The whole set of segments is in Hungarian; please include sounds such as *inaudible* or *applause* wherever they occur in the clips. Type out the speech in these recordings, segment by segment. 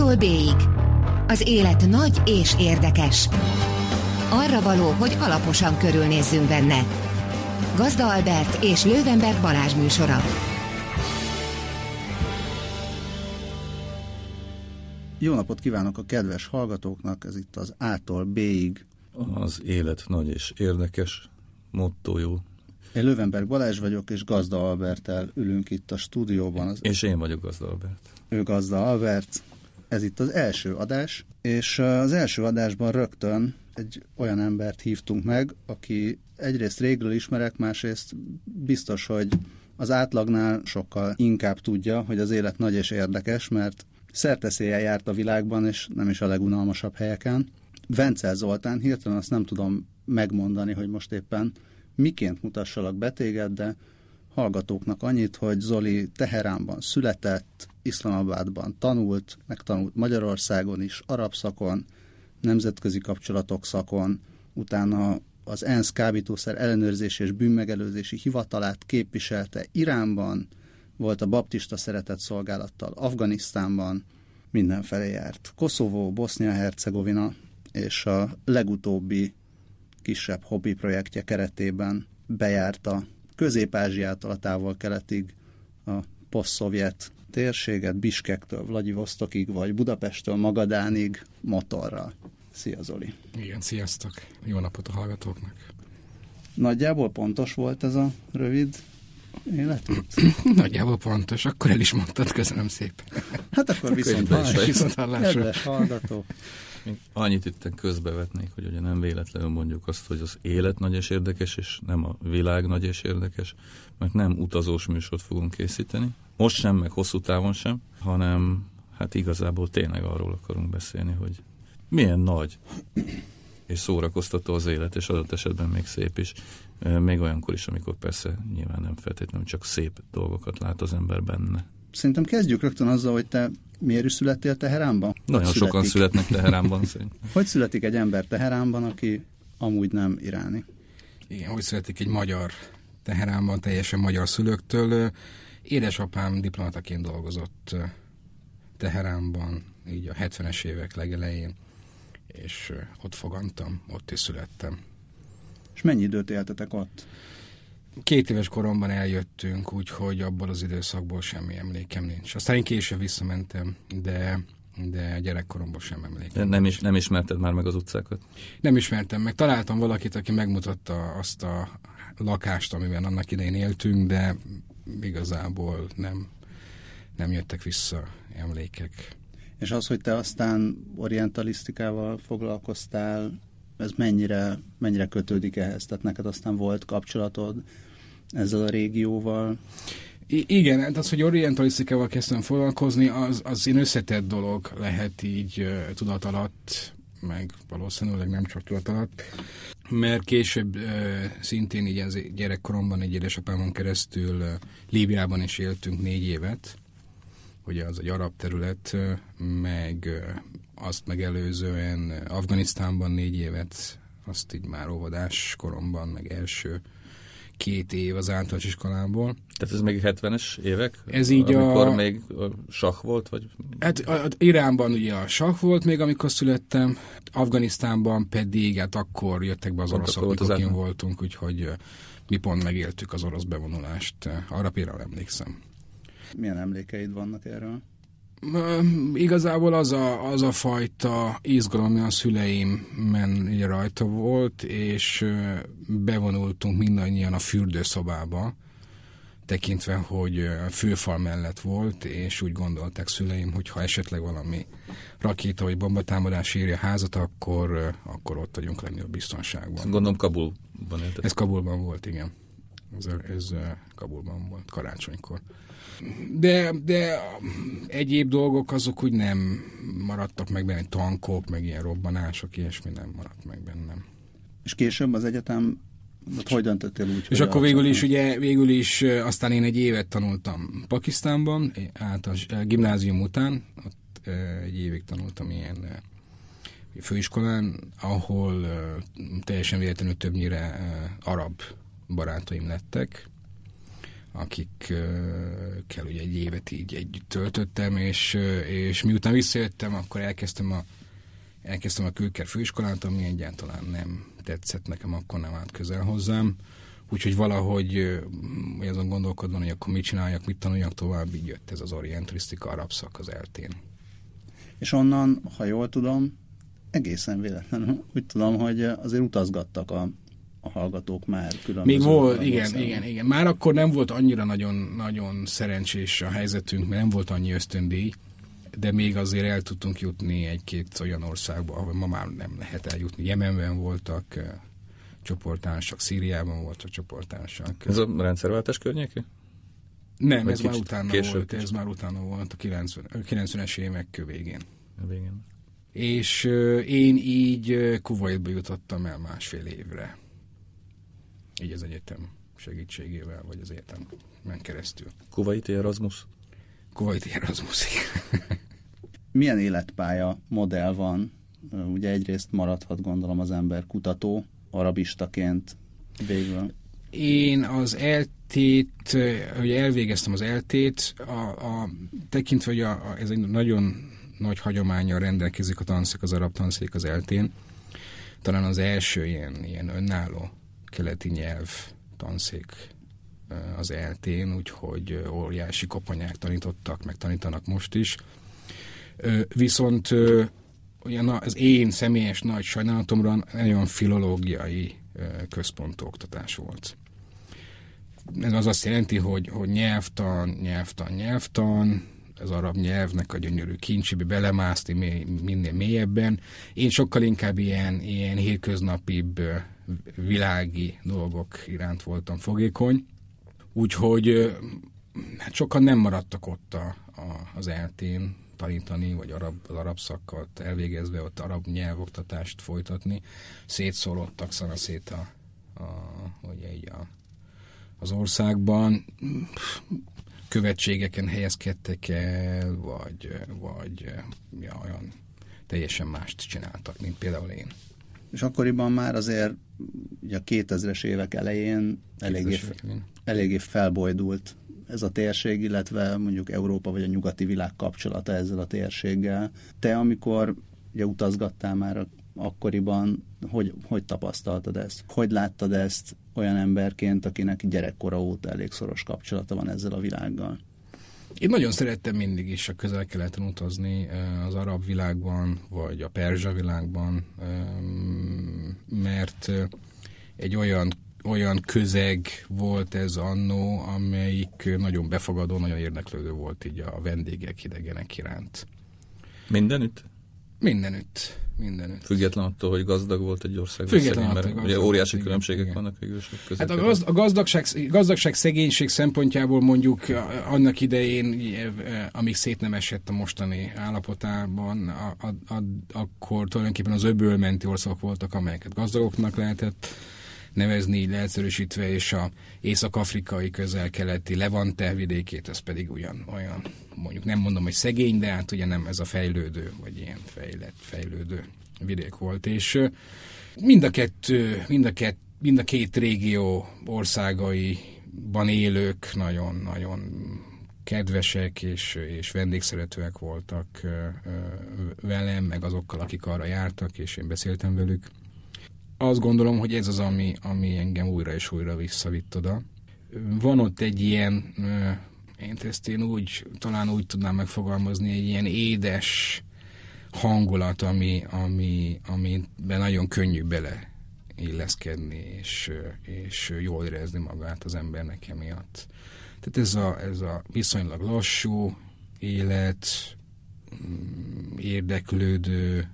A-tól B-ig. Az élet nagy és érdekes. Arra való, hogy alaposan körülnézzünk benne. Gazda Albert és Lővenberg Balázs műsora. Jó napot kívánok a kedves hallgatóknak, ez itt az A-tól B-ig. Az élet nagy és érdekes mottojú. Én Lövenberg Balázs vagyok, és Gazda Albertel ülünk itt a stúdióban. Az... És én vagyok Gazda Albert. Ő Gazda Albert. Ez itt az első adás, és az első adásban rögtön egy olyan embert hívtunk meg, aki egyrészt régről ismerek, másrészt biztos, hogy az átlagnál sokkal inkább tudja, hogy az élet nagy és érdekes, mert szerteszélyen járt a világban, és nem is a legunalmasabb helyeken. Vencel Zoltán, hirtelen azt nem tudom megmondani, hogy most éppen miként mutassalak betéged, de hallgatóknak annyit, hogy Zoli Teheránban született, Iszlamabadban tanult, megtanult Magyarországon is, arab szakon, nemzetközi kapcsolatok szakon, utána az ENSZ kábítószer ellenőrzési és bűnmegelőzési hivatalát képviselte Iránban, volt a baptista szeretett szolgálattal Afganisztánban, mindenfelé járt. Koszovó, Bosznia-Hercegovina és a legutóbbi kisebb hobbi projektje keretében bejárta Közép-Ázsiától a távol-keletig a poszt-szovjet térséget, Biskektől Vladivostokig, vagy Budapesttől Magadánig motorral. Szia Zoli! Igen, sziasztok! Jó napot a hallgatóknak! Nagyjából pontos volt ez a rövid életút? *clears throat* Nagyjából pontos, akkor el is mondtad, köszönöm szépen. Hát akkor viszont, hallás, viszont hallásra. Kedves hallgató! Annyit itt közbevetnék, hogy ugye nem véletlenül mondjuk azt, hogy az élet nagy és érdekes, és nem a világ nagy és érdekes, mert nem utazós műsort fogunk készíteni. Most sem, meg hosszú távon sem, hanem hát igazából tényleg arról akarunk beszélni, hogy milyen nagy és szórakoztató az élet, és adott esetben még szép is. Még olyankor is, amikor persze nyilván nem feltétlenül csak szép dolgokat lát az ember benne. Szerintem kezdjük rögtön azzal, hogy te miért is születtél Teheránban? Nagyon hogy sokan születik? születnek Teheránban szerintem. *laughs* hogy születik egy ember Teheránban, aki amúgy nem iráni? Igen, hogy születik egy magyar Teheránban, teljesen magyar szülőktől. Édesapám diplomataként dolgozott Teheránban, így a 70-es évek legelején, és ott fogantam, ott is születtem. És mennyi időt éltetek ott? Két éves koromban eljöttünk, úgyhogy abból az időszakból semmi emlékem nincs. Aztán én később visszamentem, de de gyerekkoromban sem emlékszem. Nem, is, nem ismerted már meg az utcákat? Nem ismertem meg. Találtam valakit, aki megmutatta azt a lakást, amiben annak idején éltünk, de igazából nem, nem jöttek vissza emlékek. És az, hogy te aztán orientalisztikával foglalkoztál, ez mennyire, mennyire kötődik ehhez? Tehát neked aztán volt kapcsolatod ezzel a régióval? I- igen, hát az, hogy orientalisztikával kezdtem foglalkozni, az, az én összetett dolog lehet így uh, tudat alatt, meg valószínűleg nem csak tudat alatt, mert később uh, szintén így az gyerekkoromban egy édesapámon keresztül uh, Líbiában is éltünk négy évet, ugye az egy arab terület, meg azt megelőzően Afganisztánban négy évet, azt így már óvodás koromban, meg első két év az általános iskolából. Tehát ez még 70-es évek? Ez így amikor a... még sah volt? Vagy... Hát a, a, Iránban ugye a sah volt még, amikor születtem, Afganisztánban pedig, hát akkor jöttek be az oroszok, amikor kint voltunk, úgyhogy mi pont megéltük az orosz bevonulást. Arra például emlékszem. Milyen emlékeid vannak erről? Igazából az a, az a fajta izgalom, ami a szüleimen rajta volt, és bevonultunk mindannyian a fürdőszobába, tekintve, hogy főfal mellett volt, és úgy gondolták szüleim, hogy ha esetleg valami rakéta vagy bombatámadás éri a házat, akkor, akkor ott vagyunk a biztonságban. Gondolom Kabulban éltek. Ez Kabulban volt, igen. Ez, ez Kabulban volt, karácsonykor. De, de egyéb dolgok azok úgy nem maradtak meg benne, tankok, meg ilyen robbanások, ilyesmi nem maradt meg bennem. És később az egyetem Hát hogy döntöttél úgy? És akkor végül is, ugye, végül is aztán én egy évet tanultam Pakisztánban, általános gimnázium után, ott egy évig tanultam ilyen főiskolán, ahol teljesen véletlenül többnyire arab barátaim lettek, akikkel ugye egy évet így együtt töltöttem, és, és miután visszajöttem, akkor elkezdtem a, elkezdtem a Külker főiskolát, ami egyáltalán nem tetszett nekem, akkor nem állt közel hozzám. Úgyhogy valahogy azon gondolkodva, hogy akkor mit csináljak, mit tanuljak tovább, így jött ez az orientalisztika arab szak az eltén. És onnan, ha jól tudom, egészen véletlenül úgy tudom, hogy azért utazgattak a, a hallgatók már különböző... Még volt, igen, igen, igen. Már akkor nem volt annyira nagyon, nagyon szerencsés a helyzetünk, mert nem volt annyi ösztöndíj, de még azért el tudtunk jutni egy-két olyan országba, ahol ma már nem lehet eljutni. Jemenben voltak, csoportársak, Szíriában voltak csoportársak. Ez a rendszerváltás környéki? Nem, Vagy ez már utána később, volt, később. ez már utána volt a 90, 90-es évek végén. A végén. És uh, én így uh, Kuwaitba jutottam el másfél évre. Így az egyetem segítségével, vagy az egyetemen keresztül. Kuwaiti Erasmus? Kuwaiti Erasmus, *laughs* Milyen életpálya modell van? Ugye egyrészt maradhat gondolom az ember kutató, arabistaként végül? Én az eltét, hogy elvégeztem az eltét, a, a, tekintve, hogy a, a, ez egy nagyon nagy hagyományjal rendelkezik a tanszék, az arab tanszék az eltén, talán az első ilyen, ilyen önálló keleti nyelv tanszék az eltén, úgyhogy óriási koponyák tanítottak, meg tanítanak most is. Viszont olyan az én személyes nagy sajnálatomra nagyon filológiai központú oktatás volt. Ez az azt jelenti, hogy, hogy nyelvtan, nyelvtan, nyelvtan, az arab nyelvnek a gyönyörű kincsébe belemászni minél mélyebben. Én sokkal inkább ilyen, ilyen hétköznapibb világi dolgok iránt voltam fogékony, úgyhogy hát sokan nem maradtak ott a, a, az eltén, tanítani, vagy arab, az arab szakat elvégezve ott arab nyelvoktatást folytatni. Szétszórodtak szana szét a, a, ugye így a, az országban. Követségeken helyezkedtek el, vagy, vagy ja, olyan teljesen mást csináltak, mint például én. És akkoriban már azért ugye a 2000-es évek elején eléggé, eléggé felbojdult ez a térség, illetve mondjuk Európa vagy a nyugati világ kapcsolata ezzel a térséggel. Te, amikor ugye utazgattál már akkoriban, hogy, hogy tapasztaltad ezt? Hogy láttad ezt olyan emberként, akinek gyerekkora óta elég szoros kapcsolata van ezzel a világgal? Én nagyon szerettem mindig is a közel-keleten utazni, az arab világban, vagy a perzsa világban, mert egy olyan olyan közeg volt ez annó, amelyik nagyon befogadó, nagyon érdeklődő volt így a vendégek, idegenek iránt. Mindenütt? Mindenütt. Mindenütt. Független attól, hogy gazdag volt egy ország. Független attól, mert ugye óriási igen, különbségek igen. vannak végül Hát a, gazd, a gazdagság, gazdagság, szegénység szempontjából mondjuk annak idején, amíg szét nem esett a mostani állapotában, a, a, a, akkor tulajdonképpen az öbölmenti országok voltak, amelyeket gazdagoknak lehetett nevezni így leegyszerűsítve, és a észak-afrikai közel-keleti Levante vidékét, ez pedig olyan, olyan, mondjuk nem mondom, hogy szegény, de hát ugye nem ez a fejlődő, vagy ilyen fejlett, fejlődő vidék volt, és mind a kettő, mind a, kett, mind a két régió országaiban élők nagyon-nagyon kedvesek és, és vendégszeretőek voltak velem, meg azokkal, akik arra jártak, és én beszéltem velük azt gondolom, hogy ez az, ami, ami engem újra és újra visszavitt oda. Van ott egy ilyen, én ezt én úgy, talán úgy tudnám megfogalmazni, egy ilyen édes hangulat, ami, ami, amiben nagyon könnyű bele illeszkedni, és, és jól érezni magát az embernek emiatt. Tehát ez a, ez a viszonylag lassú élet, mm, érdeklődő,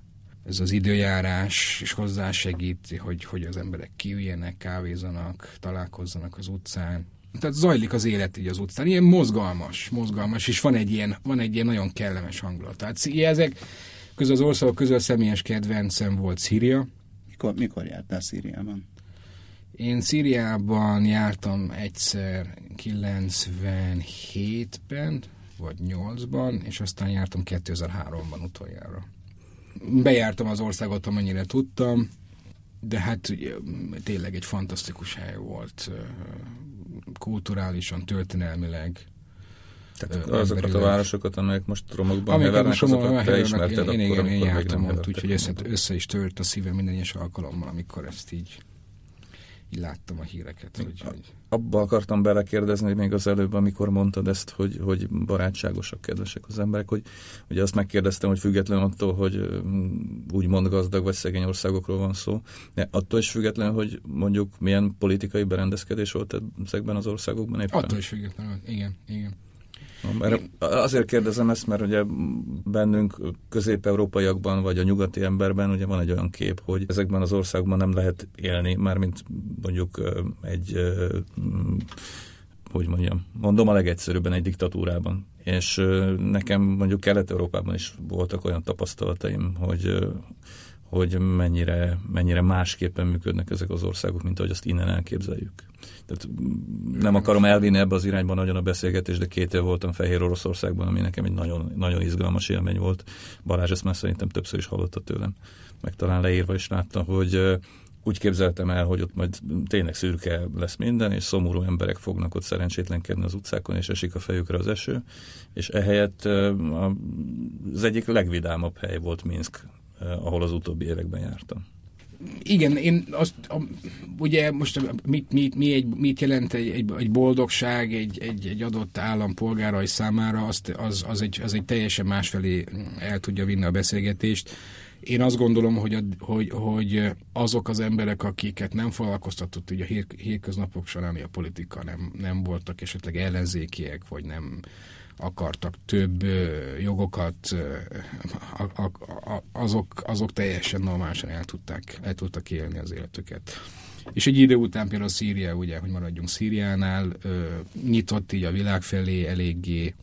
ez az időjárás is hozzásegíti, hogy, hogy az emberek kiüljenek, kávézanak, találkozzanak az utcán. Tehát zajlik az élet így az utcán, ilyen mozgalmas, mozgalmas, és van egy ilyen, van egy ilyen nagyon kellemes hangulat. Tehát ezek közül az országok közül személyes kedvencem volt Szíria. Mikor, mikor jártál Szíriában? Én Szíriában jártam egyszer 97-ben, vagy 8-ban, és aztán jártam 2003-ban utoljára bejártam az országot, amennyire tudtam, de hát ugye, tényleg egy fantasztikus hely volt, kulturálisan, történelmileg. Tehát azokat a városokat, amelyek most romokban hevernek, azokat te ismerted én, akkor, én, én jártam ott, úgyhogy össze, össze is tört a szívem minden egyes alkalommal, amikor ezt így így láttam a híreket. Hogy, hogy... Abba akartam belekérdezni még az előbb, amikor mondtad ezt, hogy, hogy barátságosak, kedvesek az emberek, hogy ugye azt megkérdeztem, hogy független attól, hogy úgymond gazdag vagy szegény országokról van szó, de attól is független, hogy mondjuk milyen politikai berendezkedés volt ezekben az országokban éppen? Attól is független, igen, igen. Mert azért kérdezem ezt, mert ugye bennünk közép-európaiakban, vagy a nyugati emberben ugye van egy olyan kép, hogy ezekben az országokban nem lehet élni, mármint mondjuk egy, hogy mondjam, mondom a legegyszerűbben egy diktatúrában. És nekem mondjuk Kelet-Európában is voltak olyan tapasztalataim, hogy hogy mennyire, mennyire másképpen működnek ezek az országok, mint ahogy azt innen elképzeljük. Tehát nem akarom elvinni ebbe az irányba nagyon a beszélgetést, de két év voltam Fehér Oroszországban, ami nekem egy nagyon, nagyon izgalmas élmény volt. Balázs ezt már szerintem többször is hallotta tőlem, meg talán leírva is látta, hogy úgy képzeltem el, hogy ott majd tényleg szürke lesz minden, és szomorú emberek fognak ott szerencsétlenkedni az utcákon, és esik a fejükre az eső, és ehelyett az egyik legvidámabb hely volt Minsk, ahol az utóbbi években jártam. Igen, én azt, ugye most mit, mit, mi egy, mit jelent egy, egy, egy boldogság egy, egy, egy adott állampolgárai számára, azt, az, az, egy, az egy teljesen másfelé el tudja vinni a beszélgetést. Én azt gondolom, hogy, a, hogy, hogy azok az emberek, akiket nem foglalkoztatott ugye a hír, hírköznapok során, a politika nem, nem voltak esetleg ellenzékiek, vagy nem akartak több jogokat, azok, azok teljesen normálisan el tudták, el tudtak élni az életüket. És egy idő után például Szíria, ugye, hogy maradjunk Szíriánál, nyitott így a világ felé eléggé,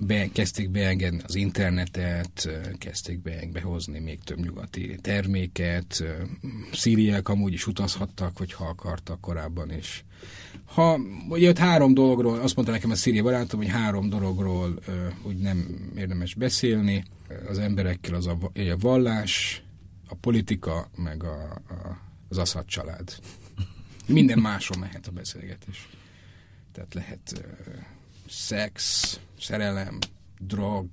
be, kezdték beengedni az internetet, kezdték be, behozni még több nyugati terméket, szíriák amúgy is utazhattak, hogyha akartak korábban is. Ha jött három dologról, azt mondta nekem a szíria barátom, hogy három dologról úgy nem érdemes beszélni az emberekkel, az a, a vallás, a politika, meg a, a, az Assad család. Minden máson mehet a beszélgetés. Tehát lehet szex, szerelem, drog,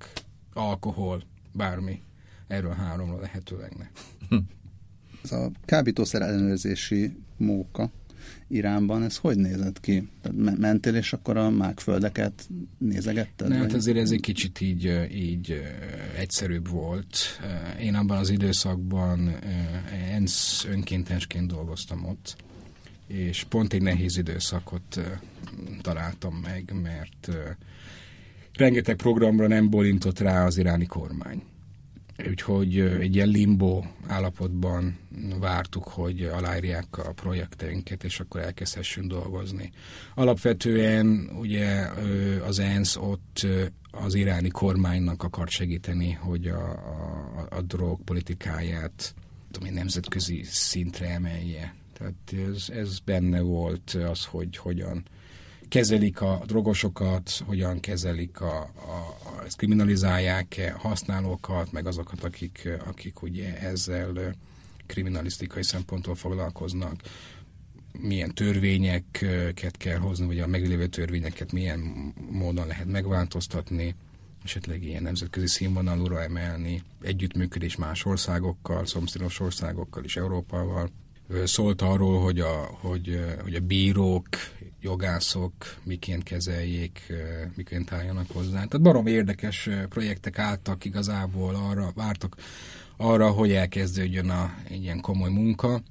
alkohol, bármi. Erről háromról lehetőleg ne. *laughs* Ez a kábítószer ellenőrzési móka, Iránban, ez hogy nézett ki? Tehát mentél, és akkor a mágföldeket nézegetted? Nem, hát azért ez egy kicsit így, így egyszerűbb volt. Én abban az időszakban ENSZ önkéntesként dolgoztam ott, és pont egy nehéz időszakot találtam meg, mert rengeteg programra nem bolintott rá az iráni kormány úgyhogy egy ilyen limbo állapotban vártuk, hogy aláírják a projekteinket, és akkor elkezdhessünk dolgozni. Alapvetően ugye az ENSZ ott az iráni kormánynak akart segíteni, hogy a, a, a drog politikáját tudom, nemzetközi szintre emelje. Tehát ez, ez benne volt az, hogy hogyan kezelik a drogosokat, hogyan kezelik a, a, a ezt kriminalizálják a használókat, meg azokat, akik, akik ugye ezzel kriminalisztikai szemponttól foglalkoznak milyen törvényeket kell hozni, vagy a meglévő törvényeket milyen módon lehet megváltoztatni, esetleg ilyen nemzetközi színvonalúra emelni, együttműködés más országokkal, szomszédos országokkal és Európával. Szólt arról, hogy a, hogy, hogy a bírók jogászok miként kezeljék, miként álljanak hozzá. Tehát barom érdekes projektek álltak igazából arra, vártak arra, hogy elkezdődjön a, egy ilyen komoly munka.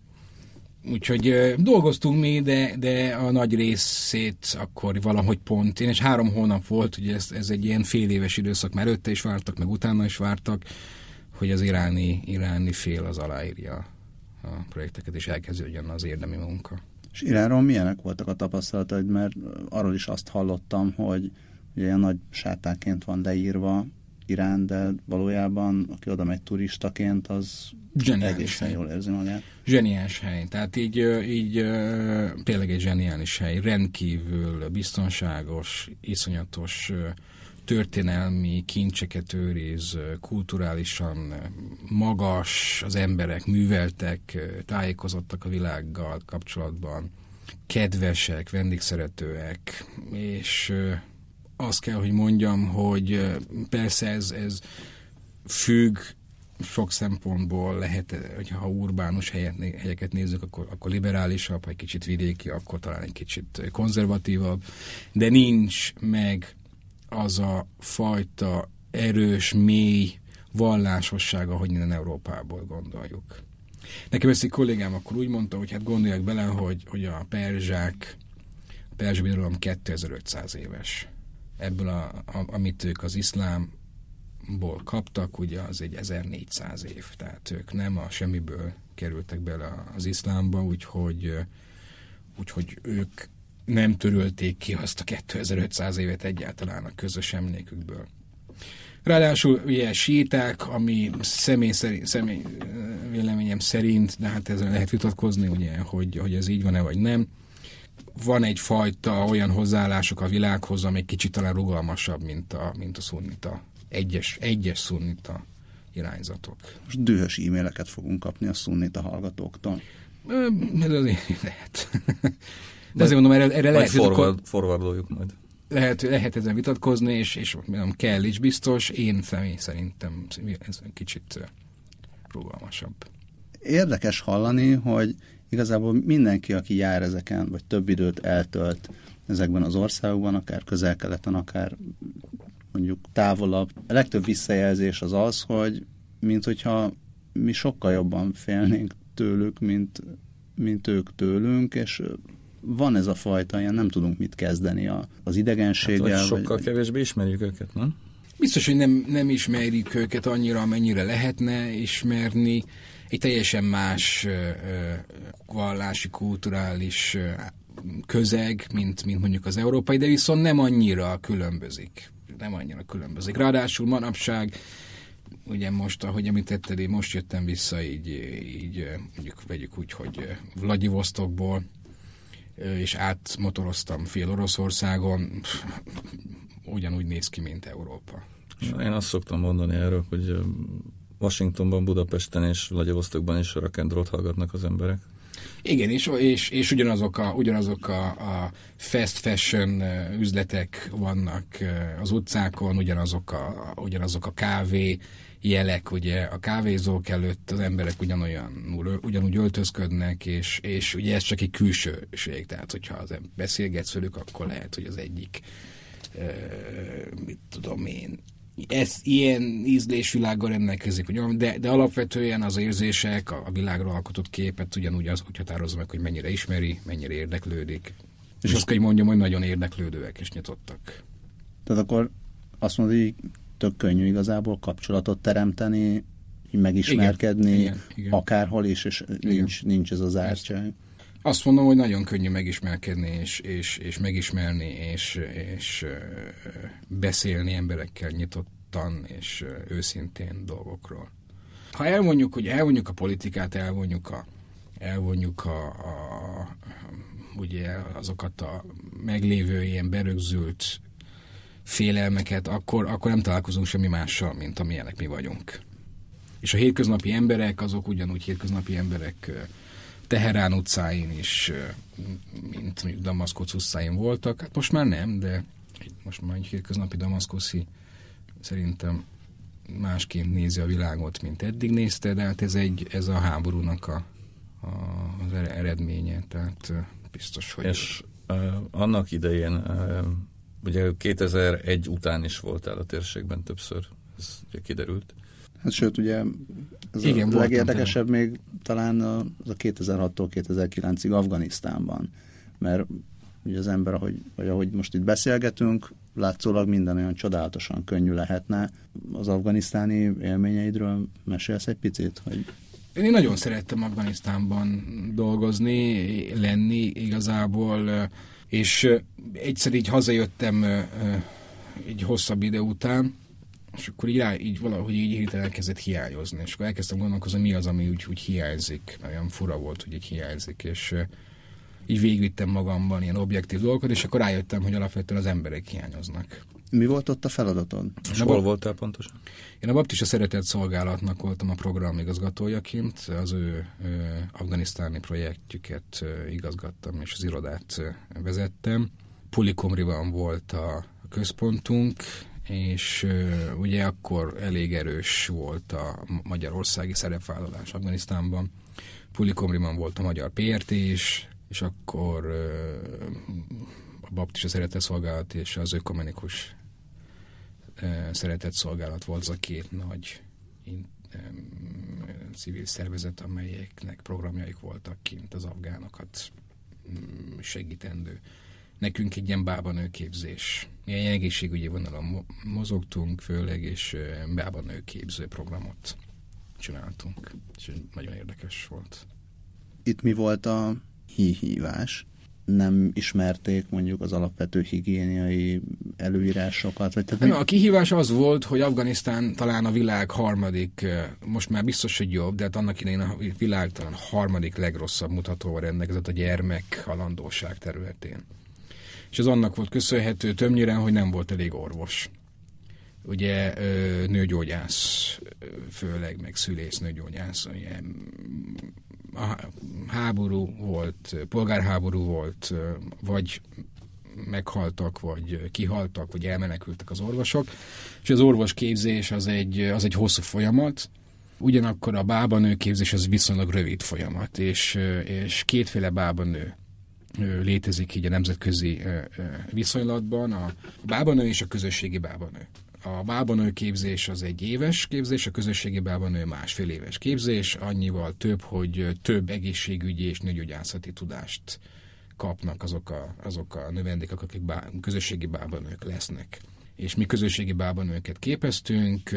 Úgyhogy dolgoztunk mi, de, de a nagy részét akkor valahogy pont, én és három hónap volt, ugye ez, ez egy ilyen fél éves időszak, mert előtte is vártak, meg utána is vártak, hogy az iráni, iráni fél az aláírja a projekteket, és elkezdődjön az érdemi munka. És Iránról milyenek voltak a tapasztalataid, mert arról is azt hallottam, hogy ilyen nagy sátáként van leírva Irán, de valójában aki oda megy turistaként, az zseniális egészen hely. jól érzi magát. Zseniális hely. Tehát így, így tényleg egy zseniális hely. Rendkívül biztonságos, iszonyatos történelmi kincseket őriz, kulturálisan magas, az emberek műveltek, tájékozottak a világgal kapcsolatban, kedvesek, vendégszeretőek, és azt kell, hogy mondjam, hogy persze ez, ez függ sok szempontból lehet, hogyha urbánus helyet, helyeket nézzük, akkor, akkor liberálisabb, ha egy kicsit vidéki, akkor talán egy kicsit konzervatívabb, de nincs meg az a fajta erős, mély vallásossága, hogy minden Európából gondoljuk. Nekem ezt egy kollégám akkor úgy mondta, hogy hát gondolják bele, hogy, hogy a perzsák, a perzsa birodalom 2500 éves. Ebből, a, a, amit ők az iszlámból kaptak, ugye az egy 1400 év, tehát ők nem a semmiből kerültek bele az iszlámba, úgyhogy, úgyhogy ők nem törölték ki azt a 2500 évet egyáltalán a közös emlékükből. Ráadásul ugye síták, ami személy, szerint, személy véleményem szerint, de hát ezzel lehet vitatkozni, ugye, hogy, hogy ez így van-e vagy nem. Van egyfajta olyan hozzáállások a világhoz, ami kicsit talán rugalmasabb, mint a, mint a szunnita, egyes, egyes szunnita irányzatok. Most dühös e-maileket fogunk kapni a szunnita hallgatóktól. Ez azért *laughs* lehet. De azért mondom, erre, erre lehet forward, forwardoljuk majd. Lehet, lehet ezen vitatkozni, és, és mondom, kell is biztos. Én személy szerintem ez kicsit rugalmasabb. Érdekes hallani, hogy igazából mindenki, aki jár ezeken, vagy több időt eltölt ezekben az országokban, akár közel-keleten, akár mondjuk távolabb, a legtöbb visszajelzés az az, hogy mint hogyha mi sokkal jobban félnénk tőlük, mint, mint ők tőlünk, és van ez a fajta, ilyen nem tudunk mit kezdeni a, az idegenséggel. Hát, sokkal vagy, kevésbé ismerjük őket, nem? Biztos, hogy nem, nem ismerjük őket annyira, amennyire lehetne ismerni. Egy teljesen más uh, vallási, kulturális uh, közeg, mint, mint mondjuk az európai, de viszont nem annyira különbözik. Nem annyira különbözik. Ráadásul manapság ugye most, ahogy említetted, én most jöttem vissza, így, így mondjuk vegyük úgy, hogy Vladivostokból, és átmotoroztam fél Oroszországon, ugyanúgy néz ki, mint Európa. Én azt szoktam mondani erről, hogy Washingtonban, Budapesten és Vladivostokban is a rock hallgatnak az emberek. Igen, és, és, és ugyanazok, a, ugyanazok a, a fast fashion üzletek vannak az utcákon, ugyanazok a, ugyanazok a kávé jelek, ugye a kávézók előtt az emberek ugyanolyan, ugyanúgy öltözködnek, és, és ugye ez csak egy külsőség, tehát hogyha az beszélgetsz velük, akkor lehet, hogy az egyik mit tudom én, ez ilyen ízlésvilággal rendelkezik, hogy de, de alapvetően az érzések, a, a világról alkotott képet ugyanúgy az, hogy határozza meg, hogy mennyire ismeri, mennyire érdeklődik. És, és azt kell, hogy mondjam, hogy nagyon érdeklődőek és nyitottak. Tehát akkor azt mondod, hogy tök könnyű igazából kapcsolatot teremteni, megismerkedni igen, igen, igen. akárhol is, és nincs, nincs ez az zártság. Azt mondom, hogy nagyon könnyű megismerkedni, és, és, és megismerni, és, és beszélni emberekkel nyitottan és őszintén dolgokról. Ha elvonjuk, hogy elvonjuk a politikát, elvonjuk a, elvonjuk a, a ugye azokat a meglévő ilyen berögzült félelmeket, akkor, akkor nem találkozunk semmi mással, mint amilyenek mi vagyunk. És a hétköznapi emberek, azok ugyanúgy hétköznapi emberek Teherán utcáin is, mint mondjuk Damaszkusz utcáin voltak. Hát most már nem, de most már egy hétköznapi damaszkuszi szerintem másként nézi a világot, mint eddig nézte, de hát ez, egy, ez a háborúnak a, a, az eredménye, tehát biztos, hogy... És uh, annak idején, ugye 2001 után is voltál a térségben többször, ez ugye kiderült. Hát sőt, ugye ez Igen, a legérdekesebb tényleg. még talán az a 2006-tól 2009-ig Afganisztánban, mert ugye az ember, ahogy, vagy ahogy most itt beszélgetünk, látszólag minden olyan csodálatosan könnyű lehetne. Az afganisztáni élményeidről mesélsz egy picit? Hogy... Én nagyon szerettem Afganisztánban dolgozni, lenni igazából, és egyszer így hazajöttem egy hosszabb idő után, és akkor így, így valahogy így hirtelen elkezdett hiányozni, és akkor elkezdtem gondolkozni, mi az, ami úgy, úgy hiányzik, olyan fura volt, hogy így hiányzik, és így végigvittem magamban ilyen objektív dolgokat, és akkor rájöttem, hogy alapvetően az emberek hiányoznak. Mi volt ott a feladatod? És hol voltál pontosan? Én a Baptista Szeretett Szolgálatnak voltam a programigazgatójaként, az ő, ő afganisztáni projektjüket igazgattam, és az irodát vezettem. Pulikomriban volt a központunk, és uh, ugye akkor elég erős volt a magyarországi szerepvállalás Afganisztánban. Pulikomriban volt a magyar PRT is, és akkor uh, a Baptista Szeretett Szolgálat és az Ökumenikus Szeretett Szolgálat volt az a két nagy civil szervezet, amelyeknek programjaik voltak kint az afgánokat um, segítendő nekünk egy ilyen bábanőképzés. Egy egészségügyi vonalon mozogtunk főleg, és bábanőképző programot csináltunk. És nagyon érdekes volt. Itt mi volt a híhívás? Nem ismerték mondjuk az alapvető higiéniai előírásokat? Vagy tehát A kihívás az volt, hogy Afganisztán talán a világ harmadik, most már biztos, hogy jobb, de hát annak idején a világ talán harmadik legrosszabb mutatóval rendelkezett a gyermek halandóság területén és az annak volt köszönhető többnyire, hogy nem volt elég orvos. Ugye nőgyógyász, főleg meg szülész nőgyógyász, ugye háború volt, polgárháború volt, vagy meghaltak, vagy kihaltak, vagy elmenekültek az orvosok, és az orvosképzés az egy, az egy hosszú folyamat, ugyanakkor a bábanőképzés az viszonylag rövid folyamat, és, és kétféle bábanő létezik így a nemzetközi viszonylatban, a bábanő és a közösségi bábanő. A bábanő képzés az egy éves képzés, a közösségi bábanő másfél éves képzés, annyival több, hogy több egészségügyi és nőgyógyászati tudást kapnak azok a, azok a növendékek, akik bá, közösségi bábanők lesznek. És mi közösségi bábanőket képeztünk,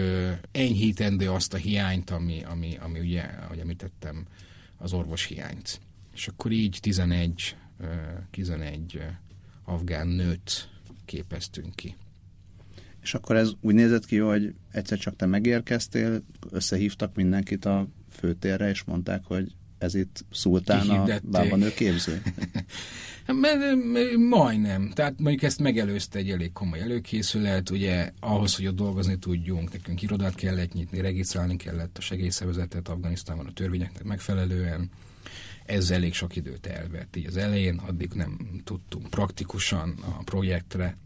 enyhítendő azt a hiányt, ami, ami, ami ugye, ahogy említettem, az orvos hiányt. És akkor így 11 11 afgán nőt képeztünk ki. És akkor ez úgy nézett ki, hogy egyszer csak te megérkeztél, összehívtak mindenkit a főtérre, és mondták, hogy ez itt szultán a bábanő képző? *laughs* Majdnem. Tehát mondjuk ezt megelőzte egy elég komoly előkészület, ugye ahhoz, hogy ott dolgozni tudjunk, nekünk irodát kellett nyitni, regisztrálni kellett a segélyszervezetet Afganisztánban a törvényeknek megfelelően, ez elég sok időt elvett. Így az elején addig nem tudtunk praktikusan a projektre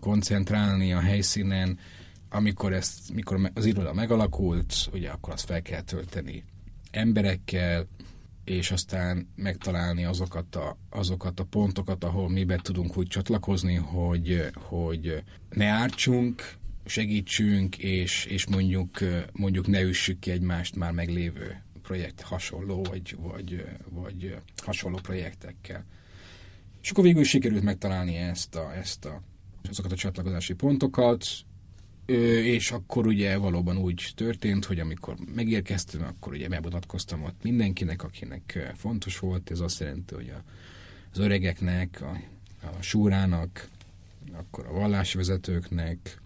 koncentrálni a helyszínen, amikor, ezt, mikor az iroda megalakult, ugye akkor azt fel kell tölteni emberekkel, és aztán megtalálni azokat a, azokat a pontokat, ahol mi be tudunk úgy csatlakozni, hogy, hogy ne ártsunk, segítsünk, és, és mondjuk, mondjuk ne üssük ki egymást már meglévő projekt hasonló, vagy, vagy, vagy hasonló projektekkel. És akkor végül sikerült megtalálni ezt a, ezt a, azokat a csatlakozási pontokat, és akkor ugye valóban úgy történt, hogy amikor megérkeztem, akkor ugye bemutatkoztam ott mindenkinek, akinek fontos volt. Ez azt jelenti, hogy a, az öregeknek, a, a súrának, akkor a vallásvezetőknek,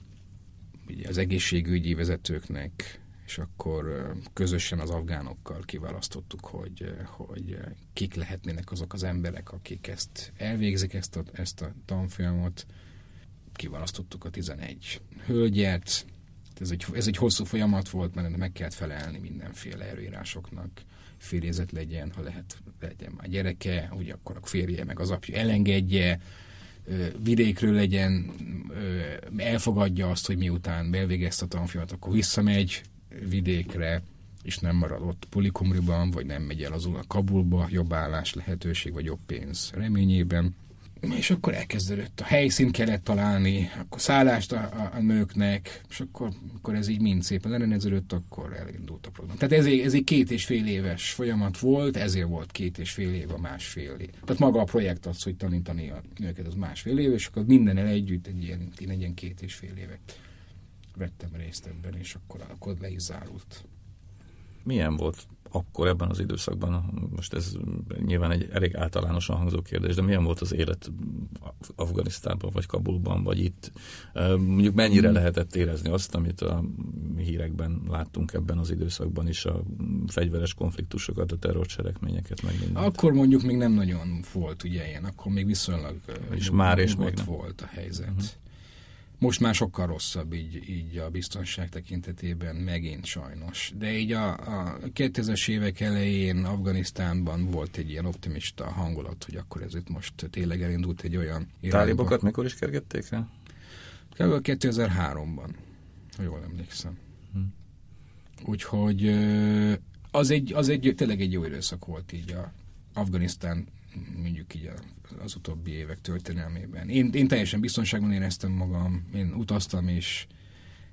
ugye az egészségügyi vezetőknek, és akkor közösen az afgánokkal kiválasztottuk, hogy, hogy kik lehetnének azok az emberek, akik ezt elvégzik, ezt a, ezt a tanfolyamot. Kiválasztottuk a 11 hölgyet, ez egy, ez egy hosszú folyamat volt, mert meg kellett felelni mindenféle előírásoknak, férjezet legyen, ha lehet, legyen már gyereke, ugye akkor a férje meg az apja elengedje, vidékről legyen, elfogadja azt, hogy miután elvégezte a tanfolyamat, akkor visszamegy vidékre, és nem marad ott Polikomriban, vagy nem megy el azon a Kabulba, jobb állás lehetőség, vagy jobb pénz reményében. És akkor elkezdődött a helyszín kellett találni, akkor szállást a, a, a nőknek, és akkor, akkor ez így mind szépen lerendeződött, akkor elindult a program. Tehát ez, ez egy két és fél éves folyamat volt, ezért volt két és fél év a másfél év. Tehát maga a projekt az, hogy tanítani a nőket, az másfél év, és akkor minden együtt egy ilyen, egy ilyen két és fél évet vettem részt ebben, és akkor, akkor le is zárult. Milyen volt akkor ebben az időszakban, most ez nyilván egy elég általánosan hangzó kérdés, de milyen volt az élet Afganisztánban, vagy Kabulban, vagy itt? Mondjuk mennyire hmm. lehetett érezni azt, amit a hírekben láttunk ebben az időszakban is, a fegyveres konfliktusokat, a terrorcselekményeket, meg mindent. Akkor mondjuk még nem nagyon volt ugye ilyen, akkor még viszonylag és már és még volt a helyzet. Uh-huh Most már sokkal rosszabb így, így a biztonság tekintetében, megint sajnos. De így a, a 2000-es évek elején Afganisztánban volt egy ilyen optimista hangulat, hogy akkor ez itt most tényleg elindult egy olyan irányba. Tálibokat mikor is kergették rá? Kb. 2003-ban, ha jól emlékszem. Hm. Úgyhogy az egy, az egy tényleg egy jó időszak volt így a Afganisztán mondjuk így az utóbbi évek történelmében. Én, én teljesen biztonságban éreztem magam, én utaztam is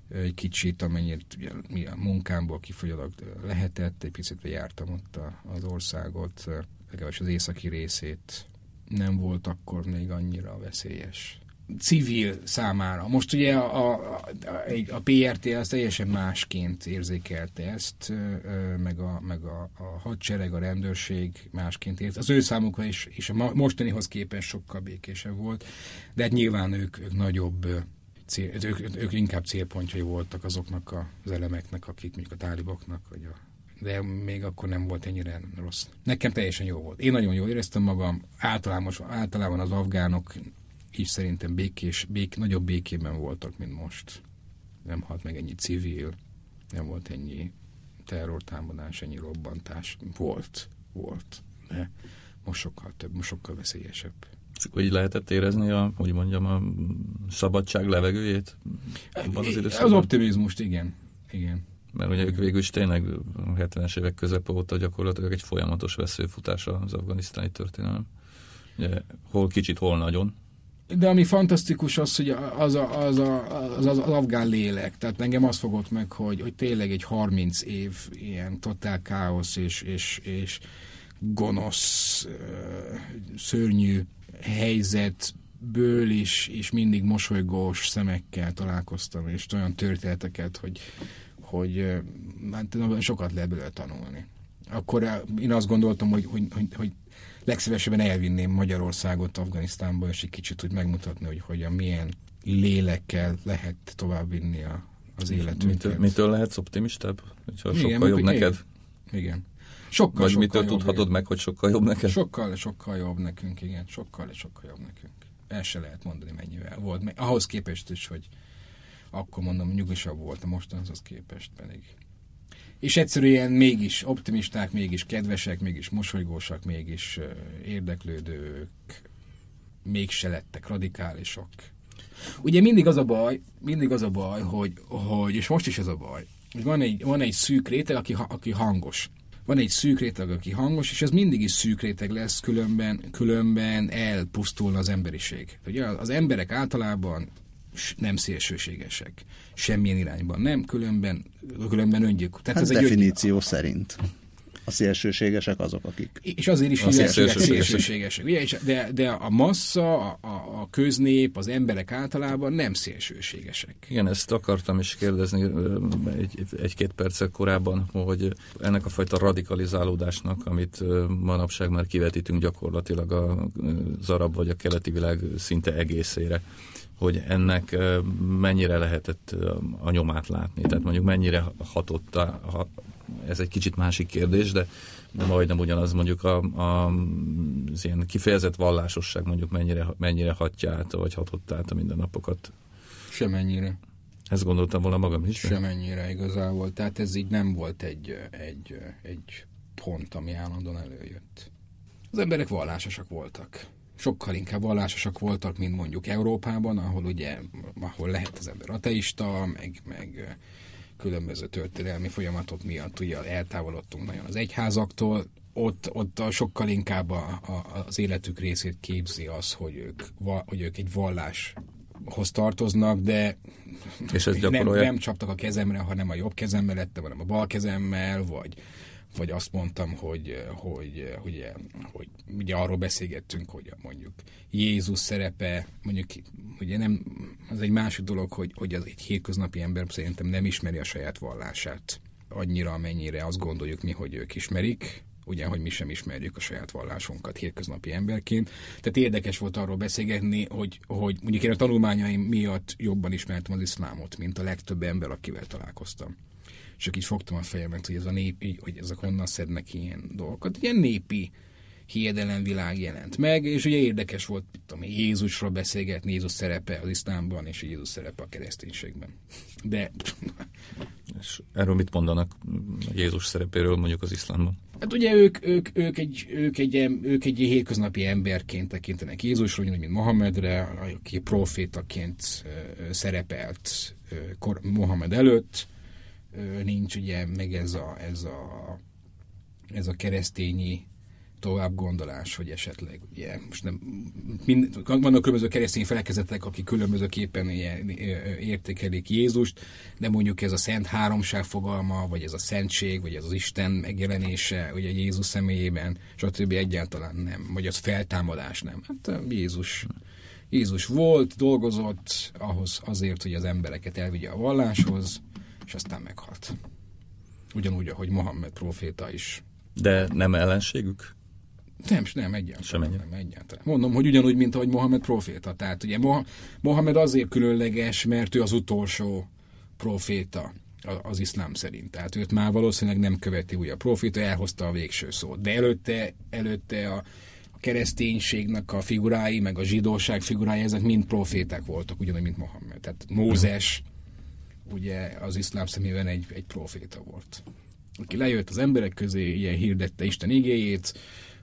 egy kicsit, amennyit ugye, a munkámból kifolyólag lehetett, egy picit jártam ott a, az országot, legalábbis az északi részét nem volt akkor még annyira veszélyes civil számára. Most ugye a, a, a, PRT az teljesen másként érzékelte ezt, meg a, meg a, a hadsereg, a rendőrség másként ért. Az ő számukra is, és a mostanihoz képest sokkal békésebb volt, de hát nyilván ők, ők nagyobb cél, ők, ők inkább célpontjai voltak azoknak az elemeknek, akik mondjuk a táliboknak, vagy a de még akkor nem volt ennyire rossz. Nekem teljesen jó volt. Én nagyon jól éreztem magam, általában, általában az afgánok is szerintem békés, bék, nagyobb békében voltak, mint most. Nem halt meg ennyi civil, nem volt ennyi terrortámadás, ennyi robbantás. Volt, volt, de most sokkal több, most sokkal veszélyesebb. És akkor így lehetett érezni a, hogy mondjam, a szabadság levegőjét? Abban az, az optimizmust, igen. igen. Mert ugye ők végül is tényleg a 70-es évek közepe óta gyakorlatilag egy folyamatos veszőfutás az afganisztáni történelem. Ugye, hol kicsit, hol nagyon, de ami fantasztikus az, hogy az, a, az, a, az, az, az afgán lélek. Tehát engem az fogott meg, hogy, hogy tényleg egy 30 év ilyen totál káosz és, és, és gonosz, szörnyű helyzetből is, és mindig mosolygós szemekkel találkoztam, és olyan történeteket, hogy, hogy hát, sokat lehet belőle tanulni. Akkor én azt gondoltam, hogy, hogy, hogy, hogy legszívesebben elvinném Magyarországot Afganisztánba, és egy kicsit úgy megmutatni, hogy hogyan, milyen lélekkel lehet továbbvinni a, az életünket. Mitől, mitől lehetsz optimistább? Hogyha igen, sokkal jobb neked? Igen. Sokkal, Vagy sokkal mitől jobb, tudhatod igen. meg, hogy sokkal jobb neked? Sokkal, sokkal jobb nekünk, igen. Sokkal, sokkal jobb nekünk. El se lehet mondani, mennyivel volt. Ahhoz képest is, hogy akkor mondom, nyugosabb volt a mostanhoz képest pedig és egyszerűen mégis optimisták, mégis kedvesek, mégis mosolygósak, mégis érdeklődők, mégse lettek radikálisok. Ugye mindig az a baj, mindig az a baj, hogy, hogy és most is ez a baj, hogy van egy, van egy szűk réteg, aki, aki hangos. Van egy szűk réteg, aki hangos, és ez mindig is szűk réteg lesz, különben, különben elpusztulna az emberiség. Ugye az emberek általában nem szélsőségesek. Semmilyen irányban nem, különben, különben öngyilkos. Tehát hát ez definíció egy szerint. A szélsőségesek azok, akik... És azért is hívják szélsőségesek. szélsőségesek. Ugye? De, de a massza, a, a köznép, az emberek általában nem szélsőségesek. Igen, ezt akartam is kérdezni egy, egy-két perccel korábban, hogy ennek a fajta radikalizálódásnak, amit manapság már kivetítünk gyakorlatilag az arab vagy a keleti világ szinte egészére, hogy ennek mennyire lehetett a nyomát látni. Tehát mondjuk mennyire hatott, a, ha, ez egy kicsit másik kérdés, de, de majdnem ugyanaz mondjuk a, a, az ilyen kifejezett vallásosság mondjuk mennyire, mennyire hatja át, vagy hatott át a mindennapokat. Semennyire. Ezt gondoltam volna magam is. Semennyire igazából. Tehát ez így nem volt egy, egy, egy pont, ami állandóan előjött. Az emberek vallásosak voltak sokkal inkább vallásosak voltak, mint mondjuk Európában, ahol ugye, ahol lehet az ember ateista, meg, meg különböző történelmi folyamatok miatt ugye eltávolodtunk nagyon az egyházaktól, ott, ott sokkal inkább a, a, az életük részét képzi az, hogy ők, hogy ők egy valláshoz tartoznak, de és ez nem, nem csaptak a kezemre, hanem a jobb kezemmel lettem, hanem a bal kezemmel, vagy, vagy azt mondtam, hogy, hogy, hogy, hogy ugye arról beszélgettünk, hogy mondjuk Jézus szerepe, mondjuk ugye nem, az egy másik dolog, hogy, hogy az egy hétköznapi ember szerintem nem ismeri a saját vallását annyira, amennyire azt gondoljuk mi, hogy ők ismerik, ugye, hogy mi sem ismerjük a saját vallásunkat hétköznapi emberként. Tehát érdekes volt arról beszélgetni, hogy, hogy mondjuk én a tanulmányaim miatt jobban ismertem az iszlámot, mint a legtöbb ember, akivel találkoztam csak így fogtam a fejemet, hogy ez a népi, hogy ezek honnan szednek ilyen dolgokat. Ilyen népi hiedelemvilág jelent meg, és ugye érdekes volt, tudom, Jézusról beszélgetni, Jézus szerepe az iszlámban, és Jézus szerepe a kereszténységben. De... És erről mit mondanak Jézus szerepéről mondjuk az iszlámban? Hát ugye ők, ők, ők, egy, ők, egy, ők egy hétköznapi emberként tekintenek Jézusról, mint Mohamedre, aki profétaként szerepelt Mohamed előtt. Nincs ugye meg ez a, ez a, ez a keresztényi tovább gondolás, hogy esetleg ugye, most nem, mind, vannak különböző keresztény felekezetek, akik különbözőképpen ilyen, értékelik Jézust, de mondjuk ez a szent háromság fogalma, vagy ez a szentség, vagy ez az Isten megjelenése, ugye Jézus személyében, stb. egyáltalán nem, vagy az feltámadás nem. Hát Jézus, Jézus volt, dolgozott ahhoz azért, hogy az embereket elvigye a valláshoz, és aztán meghalt. Ugyanúgy, ahogy Mohammed proféta is. De nem ellenségük? Nem, nem, egyáltalán. Sem nem, egyáltalán. Mondom, hogy ugyanúgy, mint ahogy Mohamed proféta. Tehát ugye Mohamed azért különleges, mert ő az utolsó proféta az iszlám szerint. Tehát őt már valószínűleg nem követi úgy a proféta, elhozta a végső szót. De előtte, előtte a, a kereszténységnek a figurái, meg a zsidóság figurái, ezek mind proféták voltak, ugyanúgy, mint Mohamed. Tehát Mózes, ugye az iszlám szemében egy, egy proféta volt. Aki lejött az emberek közé, ilyen hirdette Isten igéjét,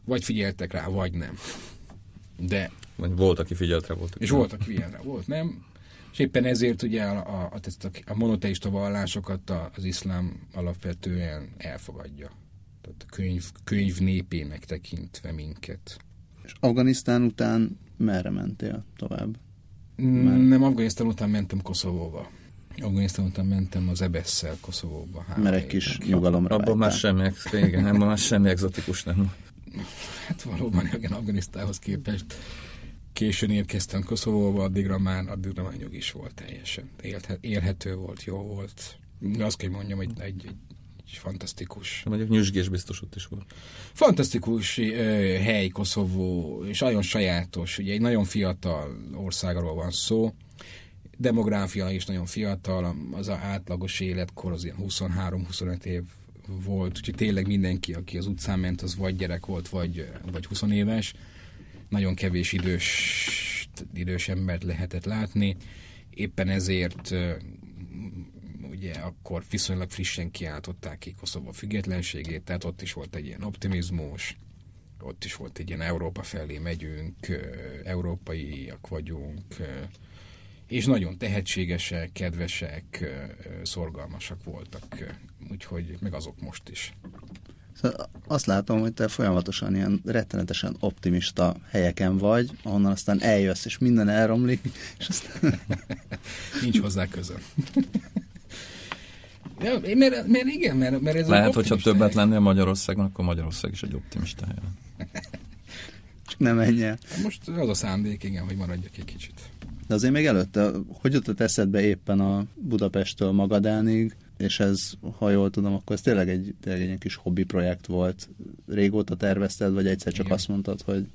vagy figyeltek rá, vagy nem. De... Vagy volt, aki figyelt rá, volt. És volt, aki figyelt rá, volt, nem? És éppen ezért ugye a, a, a, a monoteista vallásokat az iszlám alapvetően elfogadja. Tehát a könyv, könyv népének tekintve minket. És Afganisztán után merre mentél tovább? Már... Nem, Afganisztán után mentem Koszovóba. Afganisztán után mentem az Ebesszel Koszovóba. Mert egy kis nyugalomra Abban már semmi, igen, nem, már semmi egzotikus nem. Hát valóban igen, Afganisztához képest későn érkeztem Koszovóba, addigra már, addigra már nyug is volt teljesen. Élhet, élhető volt, jó volt. Azt kell mondjam, hogy egy, egy, egy fantasztikus... Mondjuk nyüzsgés biztos ott is volt. Fantasztikus ö, hely Koszovó, és nagyon sajátos. Ugye egy nagyon fiatal országról van szó. Demográfia is nagyon fiatal, az átlagos életkor az ilyen 23-25 év volt, úgyhogy tényleg mindenki, aki az utcán ment, az vagy gyerek volt, vagy, vagy 20 éves. Nagyon kevés idős, idős embert lehetett látni. Éppen ezért ugye akkor viszonylag frissen kiáltották ki Koszovó függetlenségét, tehát ott is volt egy ilyen optimizmus, ott is volt egy ilyen Európa felé megyünk, európaiak vagyunk, és nagyon tehetségesek, kedvesek, szorgalmasak voltak, úgyhogy meg azok most is. Szóval azt látom, hogy te folyamatosan ilyen rettenetesen optimista helyeken vagy, ahonnan aztán eljössz, és minden elromlik, és aztán... *laughs* Nincs hozzá közön. *laughs* Ja, mert, mert igen, mert, mert ez Lehet, hogyha többet lennél Magyarországon, akkor Magyarország is egy optimista hely. Csak nem el. Most az a szándék, igen, hogy maradjak egy kicsit. De azért még előtte, hogy jutott eszedbe éppen a Budapesttől Magadánig, és ez, ha jól tudom, akkor ez tényleg egy, tényleg egy kis hobbi projekt volt. Régóta tervezted, vagy egyszer csak Igen. azt mondtad, hogy...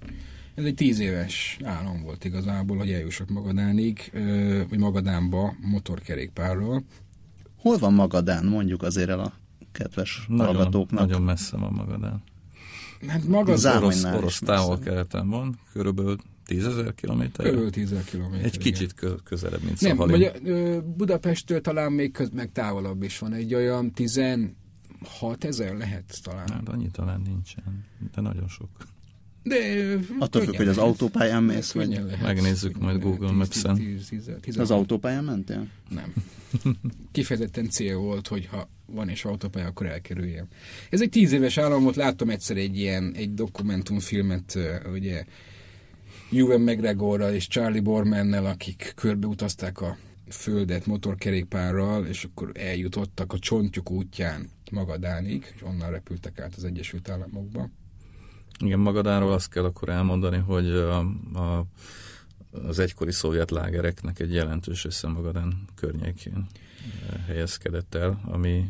Ez egy tíz éves álom volt igazából, hogy eljussak Magadánig, vagy Magadánba motorkerékpárral. Hol van Magadán, mondjuk azért el a kedves nagyon, hallgatóknak? Nagyon messze van Magadán. Hát maga az orosz, orosz távol keleten van, körülbelül tízezer kilométer? Körül tízezer kilométer. Egy kicsit igen. közelebb, mint Nem, vagy, Budapesttől talán még köz, meg távolabb is van. Egy olyan 16 ezer lehet talán. Hát annyi talán nincsen, de nagyon sok. De Attól függ, hogy az autópályán mész, vagy... Lehet, Megnézzük majd Google Maps-en. Az autópályán mentél? Nem. *laughs* Kifejezetten cél volt, hogy ha van és autópálya, akkor elkerüljem. Ez egy tíz éves állam volt, láttam egyszer egy ilyen, egy dokumentumfilmet, ugye, Ewan McGregorral és Charlie Bormannel, akik körbeutazták a földet motorkerékpárral, és akkor eljutottak a csontjuk útján Magadánig, és onnan repültek át az Egyesült Államokba. Igen, Magadánról azt kell akkor elmondani, hogy a, a, az egykori szovjet lágereknek egy jelentős része Magadán környékén helyezkedett el, ami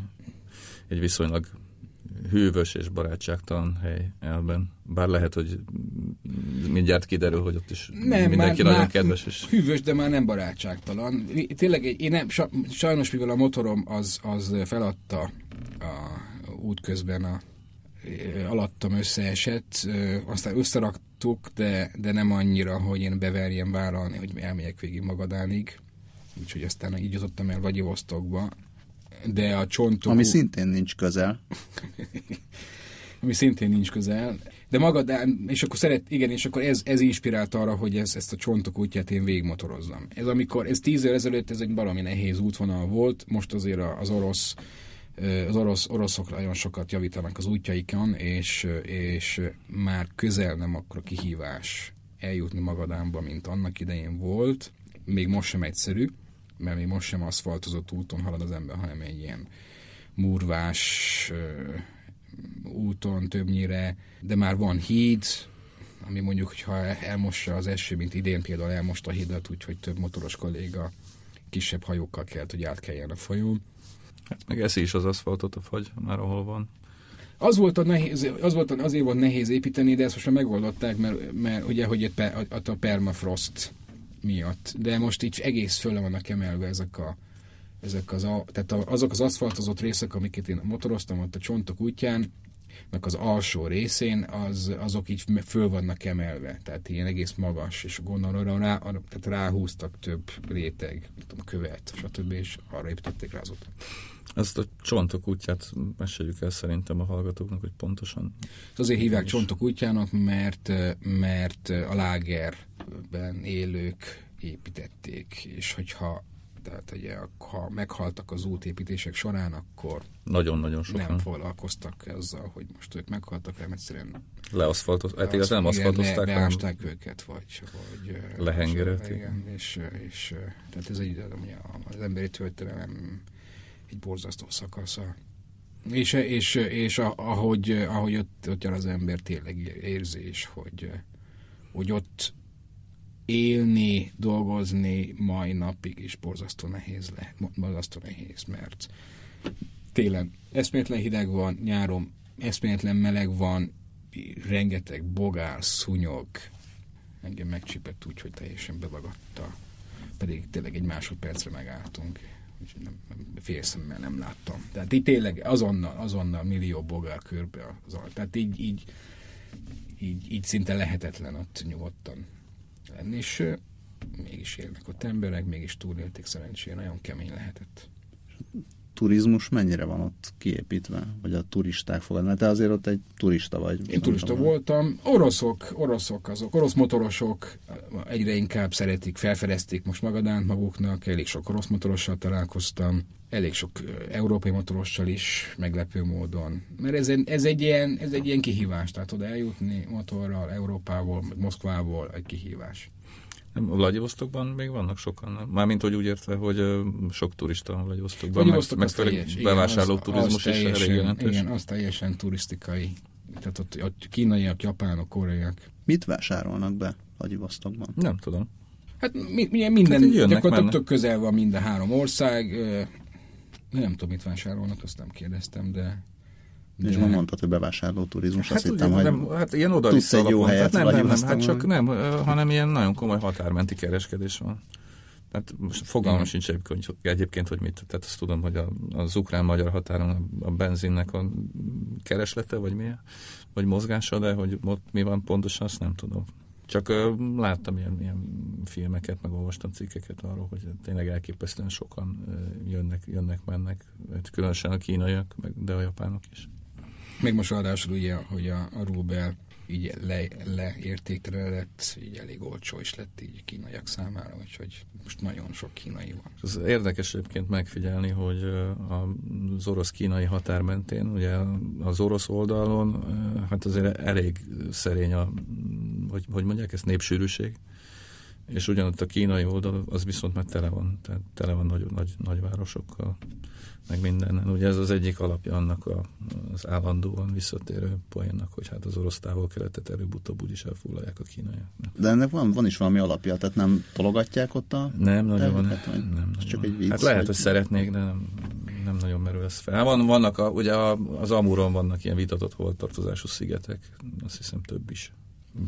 egy viszonylag hűvös és barátságtalan hely elben. Bár lehet, hogy mindjárt kiderül, hogy ott is nem, mindenki már, nagyon már kedves. És... Hűvös, de már nem barátságtalan. Tényleg, én nem, sajnos mivel a motorom az, az feladta a útközben a alattam összeesett, aztán összeraktuk, de, de nem annyira, hogy én beverjem vállalni, hogy elmegyek végig Magadánig. Úgyhogy aztán így jutottam el Vagyivosztokba. De a csontok... Ami szintén nincs közel. *laughs* ami szintén nincs közel. De Magadán, és akkor szeret, igen, és akkor ez, ez inspirált arra, hogy ez, ezt a csontok útját én végigmotorozzam. Ez amikor, ez tíz év ezelőtt ez egy valami nehéz útvonal volt, most azért az orosz az orosz, oroszok nagyon sokat javítanak az útjaikon, és, és már közel nem akkor kihívás eljutni Magadánba, mint annak idején volt. Még most sem egyszerű, mert még most sem aszfaltozott úton halad az ember, hanem egy ilyen murvás úton többnyire, de már van híd, ami mondjuk, hogyha elmossa az eső, mint idén például elmosta a hidat, úgyhogy több motoros kolléga kisebb hajókkal kell, hogy átkeljen a folyón. Hát meg eszi is az aszfaltot a fagy, már ahol van. Az volt, a nehéz, az volt azért volt nehéz építeni, de ezt most már megoldották, mert, mert ugye, hogy a, a, a permafrost miatt. De most így egész föl vannak emelve ezek a ezek az, a, tehát azok az aszfaltozott részek, amiket én motoroztam ott a csontok útján, az alsó részén, az, azok így föl vannak emelve, tehát ilyen egész magas, és gondolom rá, tehát ráhúztak több réteg, tudom, követ, stb., és arra építették rá az utat. Ezt a csontok útját meséljük el szerintem a hallgatóknak, hogy pontosan. Azért hívják csontok útjának, mert, mert a lágerben élők építették, és hogyha tehát ugye, ha meghaltak az útépítések során, akkor nagyon-nagyon sokan nem foglalkoztak ezzel, hogy most ők meghaltak, hanem egyszerűen leaszfaltoz, hát nem aszfaltozták, le, leásták őket, vagy, vagy lehengeret. Igen, és, és, tehát ez egy, az emberi történelem egy borzasztó szakasza. És, és, és ahogy, ahogy ott, ott jár az ember tényleg érzés, hogy, hogy ott élni, dolgozni mai napig is borzasztó nehéz lehet, borzasztó nehéz, mert télen eszméletlen hideg van, nyáron eszméletlen meleg van, rengeteg bogár, szúnyog, engem megcsipett úgy, hogy teljesen bevagadta, pedig tényleg egy másodpercre megálltunk, úgyhogy nem, fél szemmel nem láttam. Tehát így tényleg azonnal, azonnal millió bogár körbe az Tehát így, így, így, így szinte lehetetlen ott nyugodtan lenni, és mégis élnek ott emberek, mégis túlélték szerencsére, nagyon kemény lehetett. Turizmus mennyire van ott kiépítve, vagy a turisták fogadnak? Te azért ott egy turista vagy. Én turista van. voltam. Oroszok, oroszok azok, orosz motorosok egyre inkább szeretik, felfedezték most Magadánt maguknak, elég sok orosz motorossal találkoztam, elég sok európai motorossal is, meglepő módon. Mert ez, ez, egy, ilyen, ez egy ilyen kihívás, tehát oda eljutni motorral, Európából, Moszkvából egy kihívás. Nem, Vladivostokban még vannak sokan, nem? Mármint, hogy úgy értve, hogy sok turista van Vladivostokban, Vladivostok meg, meg főleg bevásárló turizmus az, is elég jelentős. Igen, az teljesen turisztikai. Tehát ott, ott kínaiak, japánok, koreaiak. Mit vásárolnak be Vladivostokban? Nem tudom. Hát mi, mi, minden, hát gyakorlatilag tök közel van minden három ország. Nem tudom, mit vásárolnak, azt nem kérdeztem, de de... És nem mondtad, hogy bevásárló turizmus, hát azt hittem, hogy nem, hát ilyen oda tudsz egy jó helyet, nem, nem, nem, hát csak nem, hanem ilyen nagyon komoly határmenti kereskedés van. Tehát most fogalmam sincs egyébként, egyébként, hogy mit. Tehát azt tudom, hogy a, az ukrán-magyar határon a, benzinnek a kereslete, vagy mi, vagy mozgása, de hogy ott mi van pontosan, azt nem tudom. Csak uh, láttam ilyen, ilyen filmeket, meg olvastam cikkeket arról, hogy tényleg elképesztően sokan uh, jönnek, jönnek, mennek, különösen a kínaiak, meg, de a japánok is. Még most ráadásul ugye, hogy a, a Rubel így le, leértéktelenedett, így elég olcsó is lett így kínaiak számára, úgyhogy most nagyon sok kínai van. Ez érdekes egyébként megfigyelni, hogy az orosz-kínai határ mentén, ugye az orosz oldalon, hát azért elég szerény a, hogy, hogy mondják ezt, népsűrűség, és ugyanott a kínai oldal, az viszont már tele van, tehát tele van nagy, nagy, nagy városokkal meg minden. Ugye ez az egyik alapja annak a, az állandóan visszatérő poénnak, hogy hát az orosz távol-keletet előbb-utóbb úgyis elfoglalják a kínaiak. De ennek van, van is valami alapja, tehát nem tologatják ott a Nem nagyon van. Nem, nem nagyon csak egy vicc, hát lehet, hogy, hogy szeretnék, de nem, nem nagyon merül ez fel. Van, vannak a, ugye az Amuron vannak ilyen vitatott holtartozású szigetek, azt hiszem több is.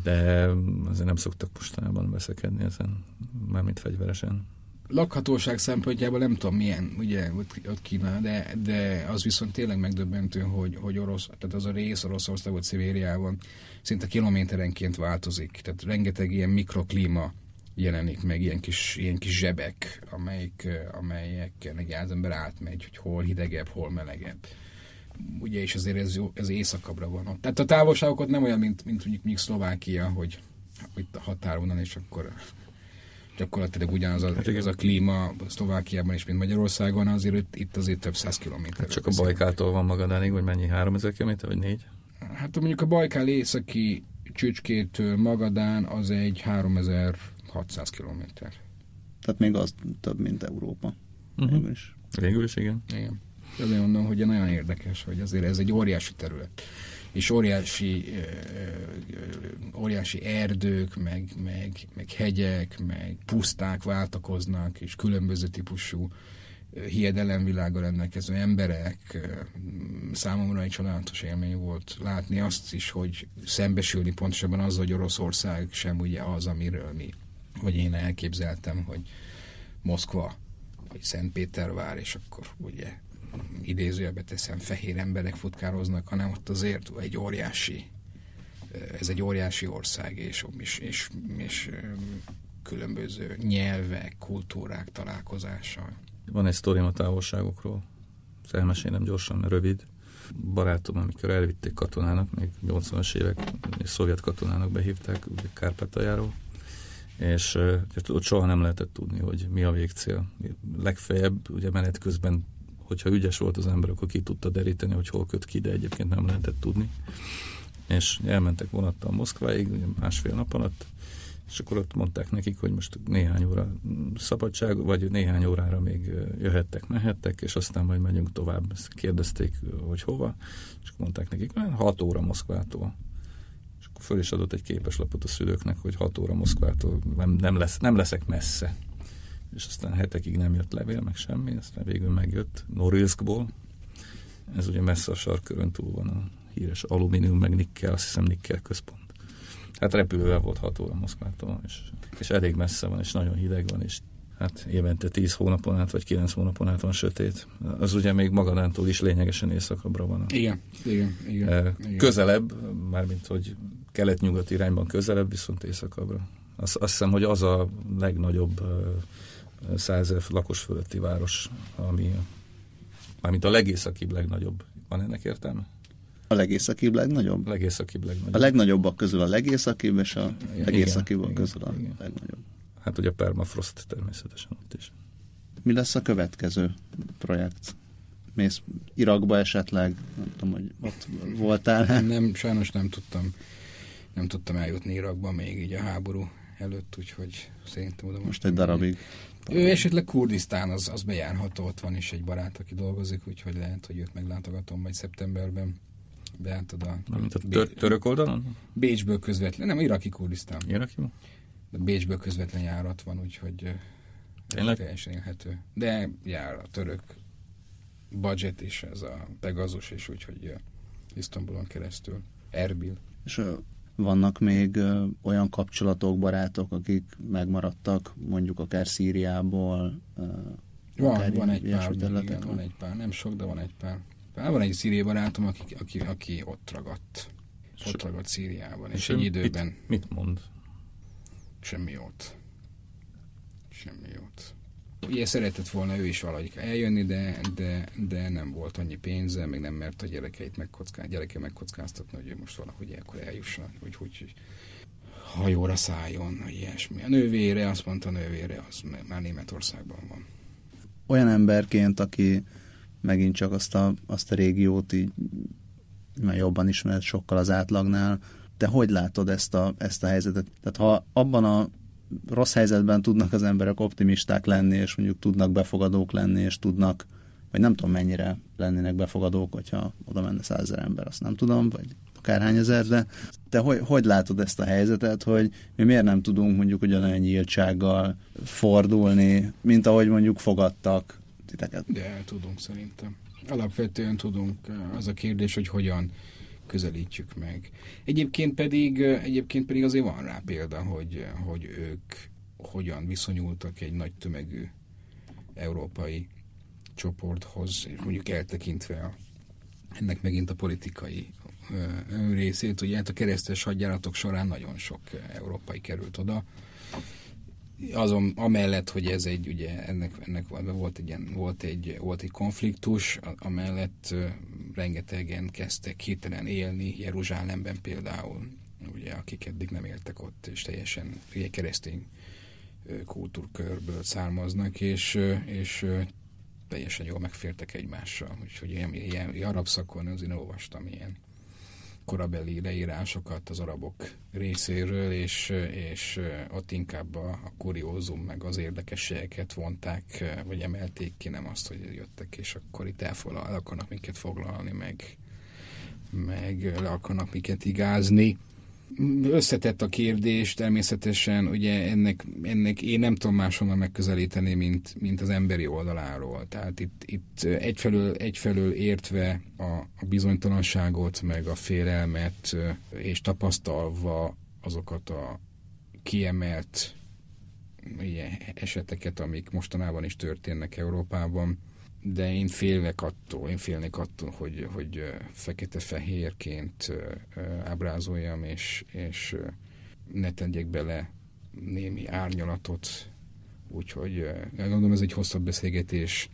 De azért nem szoktak mostanában veszekedni ezen, mármint fegyveresen lakhatóság szempontjából nem tudom milyen, ugye, ott, Kína, de, de az viszont tényleg megdöbbentő, hogy, hogy orosz, tehát az a rész Oroszországot Szibériában szinte kilométerenként változik. Tehát rengeteg ilyen mikroklíma jelenik meg, ilyen kis, ilyen kis zsebek, amelyik, amelyeken az ember átmegy, hogy hol hidegebb, hol melegebb. Ugye, és azért ez, ez éjszakabbra van ott. Tehát a távolságokat nem olyan, mint, mint mondjuk, mondjuk Szlovákia, hogy itt a határon, és akkor gyakorlatilag ugyanaz a, hát ez a klíma Szlovákiában is, mint Magyarországon, azért itt azért több száz kilométer. Hát csak a Bajkától van Magadánig, vagy mennyi? 3000 kilométer, vagy négy? Hát mondjuk a Bajkál északi csücskétől Magadán az egy 3600 kilométer. Tehát még az több, mint Európa. Uh-huh. Végül is. Végül is, igen. Igen. Azért mondom, hogy nagyon érdekes, hogy azért ez egy óriási terület és óriási, óriási erdők, meg, meg, meg hegyek, meg puszták váltakoznak, és különböző típusú hiedelemvilága rendelkező emberek. Számomra egy csodálatos élmény volt látni azt is, hogy szembesülni pontosabban az, hogy Oroszország sem ugye az, amiről mi, vagy én elképzeltem, hogy Moszkva, vagy Szentpétervár, és akkor ugye idézőjelbe teszem, fehér emberek futkároznak, hanem ott azért egy óriási, ez egy óriási ország, és, és, és, és különböző nyelvek, kultúrák találkozása. Van egy sztorim a távolságokról, ezt elmesélem gyorsan, rövid. Barátom, amikor elvitték katonának, még 80-as évek, és szovjet katonának behívták, ugye Kárpátaljáról, és ott soha nem lehetett tudni, hogy mi a végcél. Legfeljebb ugye menet közben hogyha ügyes volt az ember, akkor ki tudta deríteni, hogy hol köt ki, de egyébként nem lehetett tudni. És elmentek vonattal Moszkváig, ugye másfél nap alatt, és akkor ott mondták nekik, hogy most néhány óra szabadság, vagy néhány órára még jöhettek, mehettek, és aztán majd megyünk tovább. Ezt kérdezték, hogy hova, és akkor mondták nekik, hogy 6 óra Moszkvától. És akkor föl is adott egy képeslapot a szülőknek, hogy 6 óra Moszkvától nem, nem, lesz, nem leszek messze és aztán hetekig nem jött levél, meg semmi, aztán végül megjött Norilskból. Ez ugye messze a sarkörön túl van a híres alumínium, meg nikkel, azt hiszem nikkel központ. Hát repülővel volt 6 óra Moszkvától, és, és elég messze van, és nagyon hideg van, és hát évente 10 hónapon át, vagy 9 hónapon át van sötét. Az ugye még Magadántól is lényegesen északabbra van. Igen, igen, igen, eh, igen. Közelebb, mármint hogy kelet-nyugat irányban közelebb, viszont északabbra. Azt, azt hiszem, hogy az a legnagyobb eh, százezer lakos fölötti város, ami mármint a legészakibb legnagyobb. Van ennek értelme? A legészakibb legnagyobb? A legészakibb legnagyobb. A legnagyobbak közül a legészakibb, és a legészakibbak közül a igen. legnagyobb. Hát ugye a permafrost természetesen ott is. Mi lesz a következő projekt? Mész Irakba esetleg? Nem tudom, hogy ott voltál. Nem, nem, sajnos nem tudtam. Nem tudtam eljutni Irakba még így a háború előtt, úgyhogy szerintem oda most... Most egy darabig. Ő esetleg Kurdisztán, az, az bejárható, ott van is egy barát, aki dolgozik, úgyhogy lehet, hogy őt meglátogatom majd szeptemberben. Beálltad a... Mint a tör- török oldalon? Bécsből közvetlen, nem, iraki Kurdisztán. Iraki? De Bécsből közvetlen járat van, úgyhogy Tényleg? teljesen élhető. De jár a török budget is, ez a Pegasus is, úgyhogy Isztambulon keresztül. Erbil. És vannak még olyan kapcsolatok, barátok, akik megmaradtak, mondjuk akár Szíriából? Van, akár van egy pár, igen, van egy pár, nem sok, de van egy pár. Van egy szíriai barátom, aki, aki, aki ott ragadt. Ott ragadt Szíriában, és, és egy időben... Mit, mit mond? Semmi jót. Semmi jót. Ugye szeretett volna ő is valahogy eljönni, de, de, de nem volt annyi pénze, még nem mert a gyerekeit megkocká, gyereke megkockáztatni, hogy ő most valahogy akkor eljusson, hogy, hogy, hajóra szálljon, vagy ilyesmi. A nővére, azt mondta a nővére, az már Németországban van. Olyan emberként, aki megint csak azt a, azt a régiót így már jobban ismert sokkal az átlagnál, te hogy látod ezt a, ezt a helyzetet? Tehát ha abban a rossz helyzetben tudnak az emberek optimisták lenni, és mondjuk tudnak befogadók lenni, és tudnak, vagy nem tudom mennyire lennének befogadók, hogyha oda menne százezer ember, azt nem tudom, vagy akárhány ezer, de te hogy, hogy látod ezt a helyzetet, hogy mi miért nem tudunk mondjuk ugyanolyan nyíltsággal fordulni, mint ahogy mondjuk fogadtak titeket? De tudunk szerintem. Alapvetően tudunk. Az a kérdés, hogy hogyan közelítjük meg. Egyébként pedig, egyébként pedig azért van rá példa, hogy, hogy ők hogyan viszonyultak egy nagy tömegű európai csoporthoz, és mondjuk eltekintve a, ennek megint a politikai ö, részét, ugye hát a keresztes hadjáratok során nagyon sok európai került oda, azon, amellett, hogy ez egy, ugye ennek, ennek volt egy, volt egy, volt egy konfliktus, amellett rengetegen kezdtek hirtelen élni Jeruzsálemben például, ugye, akik eddig nem éltek ott, és teljesen ugye, keresztény kultúrkörből származnak, és, és teljesen jól megfértek egymással. Úgyhogy ilyen, ilyen, ilyen arab szakon azért olvastam ilyen korabeli leírásokat az arabok részéről, és, és ott inkább a, a kuriózum meg az érdekességeket vonták, vagy emelték ki, nem azt, hogy jöttek, és akkor itt elfoglal, el akarnak minket foglalni, meg, meg le akarnak minket igázni összetett a kérdés, természetesen ugye ennek, ennek én nem tudom máshonnan megközelíteni, mint, mint az emberi oldaláról. Tehát itt, itt egyfelől, egyfelől értve a, a bizonytalanságot, meg a félelmet, és tapasztalva azokat a kiemelt ilyen eseteket, amik mostanában is történnek Európában, de én félek attól, én félnék attól, hogy, hogy fekete-fehérként ábrázoljam, és, és ne tegyek bele némi árnyalatot, úgyhogy gondolom ez egy hosszabb beszélgetés,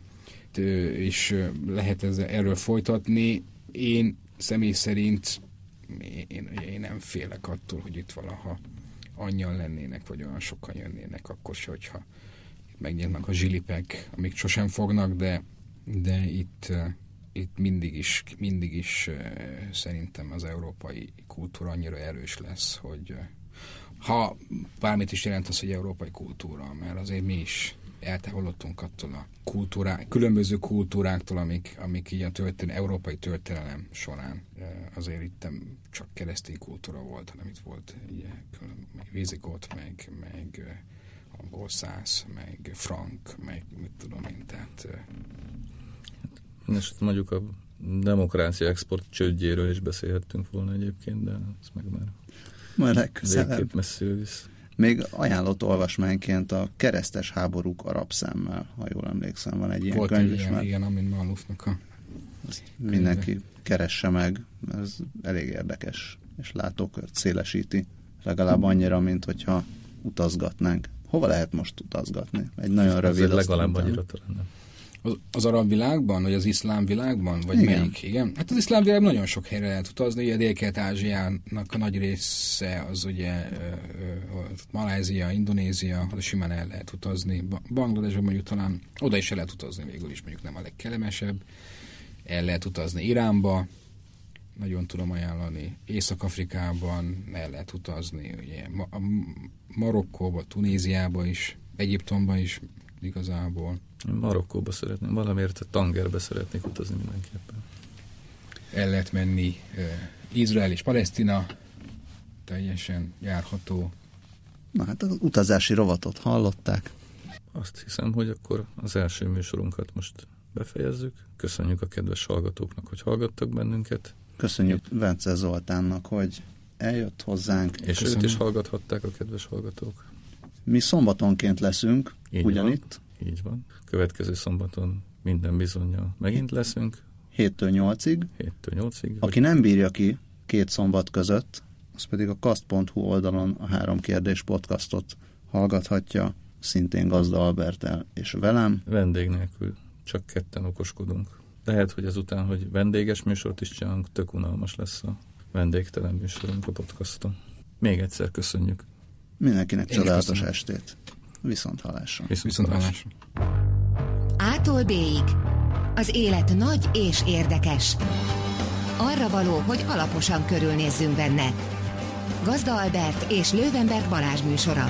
és lehet ez, erről folytatni. Én személy szerint én, én nem félek attól, hogy itt valaha annyian lennének, vagy olyan sokan jönnének, akkor se, hogyha megnyílnak a zsilipek, amik sosem fognak, de de itt, itt mindig is, mindig is szerintem az európai kultúra annyira erős lesz, hogy ha bármit is jelent az, hogy európai kultúra, mert azért mi is eltávolodtunk attól a kultúrá, különböző kultúráktól, amik, amik így a történelem, európai történelem során azért itt nem csak keresztény kultúra volt, hanem itt volt ugye, meg meg, meg angol száz, meg frank, meg mit tudom én, tehát és mondjuk a demokrácia export csődjéről is beszélhettünk volna egyébként, de ez meg már majd legközelebb. messzire visz. Még ajánlott olvasmányként a keresztes háborúk arab szemmel, ha jól emlékszem, van egy ilyen Volt könyv is. Mert igen, Amin Malufnak a mindenki keresse meg, ez elég érdekes, és látókört szélesíti, legalább annyira, mint hogyha utazgatnánk. Hova lehet most utazgatni? Egy nagyon rövid. Ez legalább annyira talán az, az arab világban, vagy az iszlám világban, vagy Igen. melyik? Igen. Hát az iszlám világban nagyon sok helyre lehet utazni, ugye Dél-Kelet-Ázsiának a nagy része az ugye Malázia, Indonézia, oda simán el lehet utazni. Ba- Bangladesben mondjuk talán oda is el lehet utazni végül is, mondjuk nem a legkellemesebb. El lehet utazni Iránba, nagyon tudom ajánlani. Észak-Afrikában el lehet utazni, ugye Ma- Marokkóba, Tunéziába is, Egyiptomba is igazából. Én Marokkóba szeretném, valamiért a Tangerbe szeretnék utazni mindenképpen. el lehet menni uh, Izrael és Palesztina, teljesen járható. Na hát az utazási rovatot hallották. Azt hiszem, hogy akkor az első műsorunkat most befejezzük. Köszönjük a kedves hallgatóknak, hogy hallgattak bennünket, Köszönjük Vence Zoltánnak, hogy eljött hozzánk. és Köszönöm. őt is hallgathatták a kedves hallgatók. Mi szombatonként leszünk, Így ugyanitt, Így van. Következő szombaton minden bizonyal megint leszünk, 7-től 8-ig. 7-től 8-ig. Aki nem bírja ki két szombat között, az pedig a kast.hu oldalon a három kérdés podcastot hallgathatja, szintén Gazda Albertel és velem. vendég nélkül csak ketten okoskodunk. Lehet, hogy ezután, hogy vendéges műsort is csinálunk, tök unalmas lesz a vendégtelen műsorunk a podcaston. Még egyszer köszönjük. Mindenkinek Én csodálatos köszönöm. estét. Viszont hallásra. Viszont hallásra. Ától B-ig. Az élet nagy és érdekes. Arra való, hogy alaposan körülnézzünk benne. Gazda Albert és Lővenberg Balázs műsora.